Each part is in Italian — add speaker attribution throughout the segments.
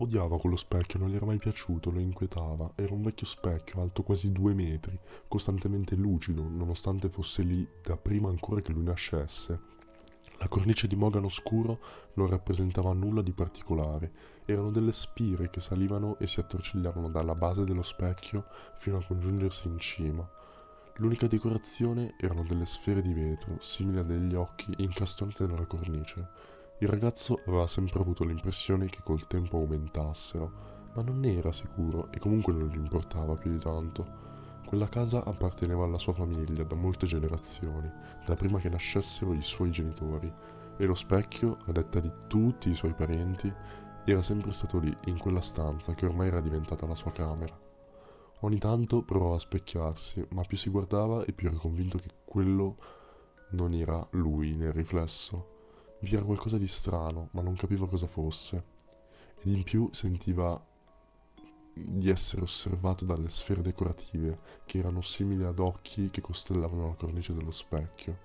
Speaker 1: Odiava quello specchio, non gli era mai piaciuto, lo inquietava. Era un vecchio specchio, alto quasi due metri, costantemente lucido, nonostante fosse lì da prima ancora che lui nascesse. La cornice di mogano scuro non rappresentava nulla di particolare, erano delle spire che salivano e si attorcigliavano dalla base dello specchio fino a congiungersi in cima. L'unica decorazione erano delle sfere di vetro, simili a degli occhi, incastonate nella cornice. Il ragazzo aveva sempre avuto l'impressione che col tempo aumentassero, ma non ne era sicuro e comunque non gli importava più di tanto. Quella casa apparteneva alla sua famiglia da molte generazioni, da prima che nascessero i suoi genitori, e lo specchio, a detta di tutti i suoi parenti, era sempre stato lì, in quella stanza che ormai era diventata la sua camera. Ogni tanto provava a specchiarsi, ma più si guardava e più era convinto che quello non era lui nel riflesso, vi era qualcosa di strano, ma non capiva cosa fosse. Ed in più sentiva di essere osservato dalle sfere decorative, che erano simili ad occhi che costellavano la cornice dello specchio.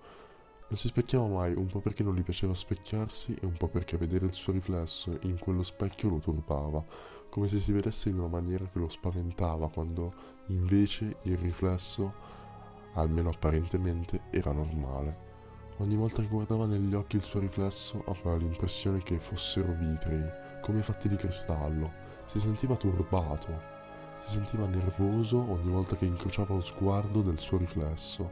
Speaker 1: Non si specchiava mai, un po' perché non gli piaceva specchiarsi e un po' perché vedere il suo riflesso in quello specchio lo turbava, come se si vedesse in una maniera che lo spaventava, quando invece il riflesso, almeno apparentemente, era normale. Ogni volta che guardava negli occhi il suo riflesso aveva l'impressione che fossero vitrei, come fatti di cristallo. Si sentiva turbato, si sentiva nervoso ogni volta che incrociava lo sguardo del suo riflesso.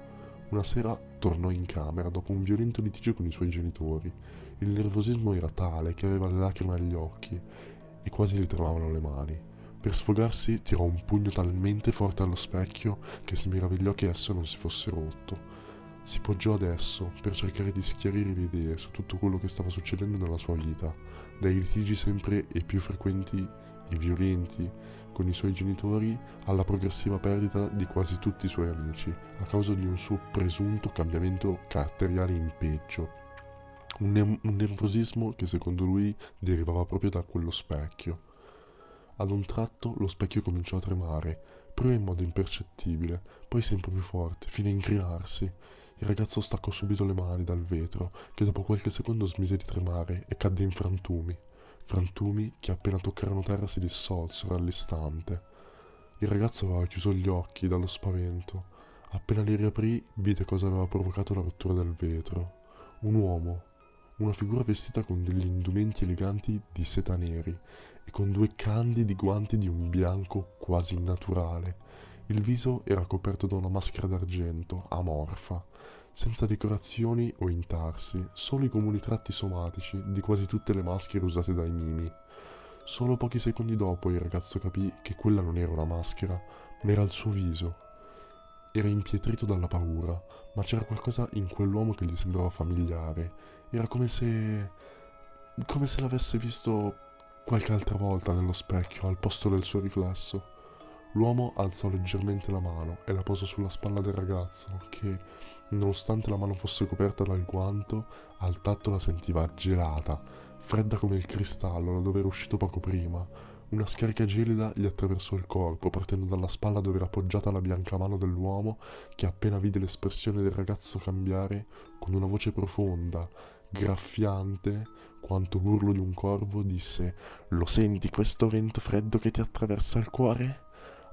Speaker 1: Una sera tornò in camera dopo un violento litigio con i suoi genitori. Il nervosismo era tale che aveva le lacrime agli occhi e quasi gli tremavano le mani. Per sfogarsi tirò un pugno talmente forte allo specchio che si meravigliò che esso non si fosse rotto. Si poggiò adesso per cercare di schiarire le idee su tutto quello che stava succedendo nella sua vita, dai litigi sempre e più frequenti e violenti con i suoi genitori alla progressiva perdita di quasi tutti i suoi amici a causa di un suo presunto cambiamento caratteriale in peggio. Un, ne- un nervosismo che secondo lui derivava proprio da quello specchio. Ad un tratto lo specchio cominciò a tremare, prima in modo impercettibile, poi sempre più forte, fino a incrinarsi il ragazzo staccò subito le mani dal vetro, che dopo qualche secondo smise di tremare e cadde in frantumi. Frantumi che appena toccarono terra si dissolsero all'istante. Il ragazzo aveva chiuso gli occhi dallo spavento. Appena li riaprì, vide cosa aveva provocato la rottura del vetro. Un uomo, una figura vestita con degli indumenti eleganti di seta neri e con due candidi guanti di un bianco quasi naturale. Il viso era coperto da una maschera d'argento, amorfa, senza decorazioni o intarsi, solo i comuni tratti somatici di quasi tutte le maschere usate dai mimi. Solo pochi secondi dopo il ragazzo capì che quella non era una maschera, ma era il suo viso. Era impietrito dalla paura, ma c'era qualcosa in quell'uomo che gli sembrava familiare. Era come se... come se l'avesse visto qualche altra volta nello specchio, al posto del suo riflesso. L'uomo alzò leggermente la mano e la posò sulla spalla del ragazzo, che, nonostante la mano fosse coperta dal guanto, al tatto la sentiva gelata, fredda come il cristallo da dove era uscito poco prima. Una scarica gelida gli attraversò il corpo, partendo dalla spalla dove era appoggiata la bianca mano dell'uomo, che appena vide l'espressione del ragazzo cambiare, con una voce profonda, graffiante, quanto l'urlo di un corvo, disse Lo senti questo vento freddo che ti attraversa il cuore?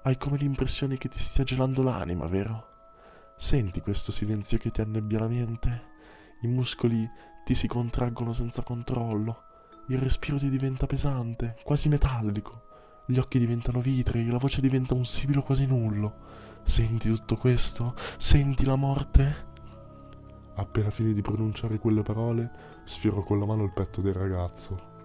Speaker 1: Hai come l'impressione che ti stia gelando l'anima, vero? Senti questo silenzio che ti annebbia la mente? I muscoli ti si contraggono senza controllo, il respiro ti diventa pesante, quasi metallico, gli occhi diventano vitrei, la voce diventa un sibilo quasi nullo. Senti tutto questo? Senti la morte? Appena finì di pronunciare quelle parole, sfiorò con la mano il petto del ragazzo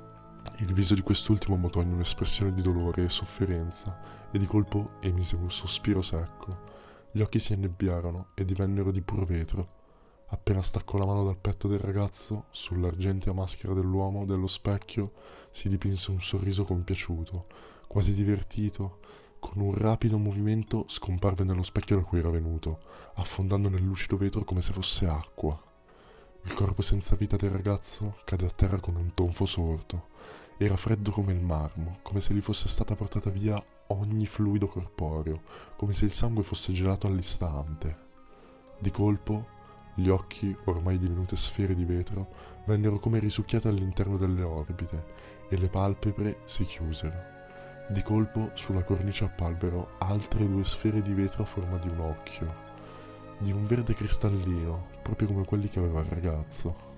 Speaker 1: il viso di quest'ultimo mutò in un'espressione di dolore e sofferenza e di colpo emise un sospiro secco. Gli occhi si annebbiarono e divennero di puro vetro. Appena staccò la mano dal petto del ragazzo, sull'argentea maschera dell'uomo dello specchio si dipinse un sorriso compiaciuto, quasi divertito. Con un rapido movimento scomparve nello specchio da cui era venuto, affondando nel lucido vetro come se fosse acqua. Il corpo senza vita del ragazzo cade a terra con un tonfo sordo. Era freddo come il marmo, come se gli fosse stata portata via ogni fluido corporeo, come se il sangue fosse gelato all'istante. Di colpo, gli occhi, ormai divenute sfere di vetro, vennero come risucchiate all'interno delle orbite e le palpebre si chiusero. Di colpo, sulla cornice apparvero altre due sfere di vetro a forma di un occhio, di un verde cristallino, proprio come quelli che aveva il ragazzo.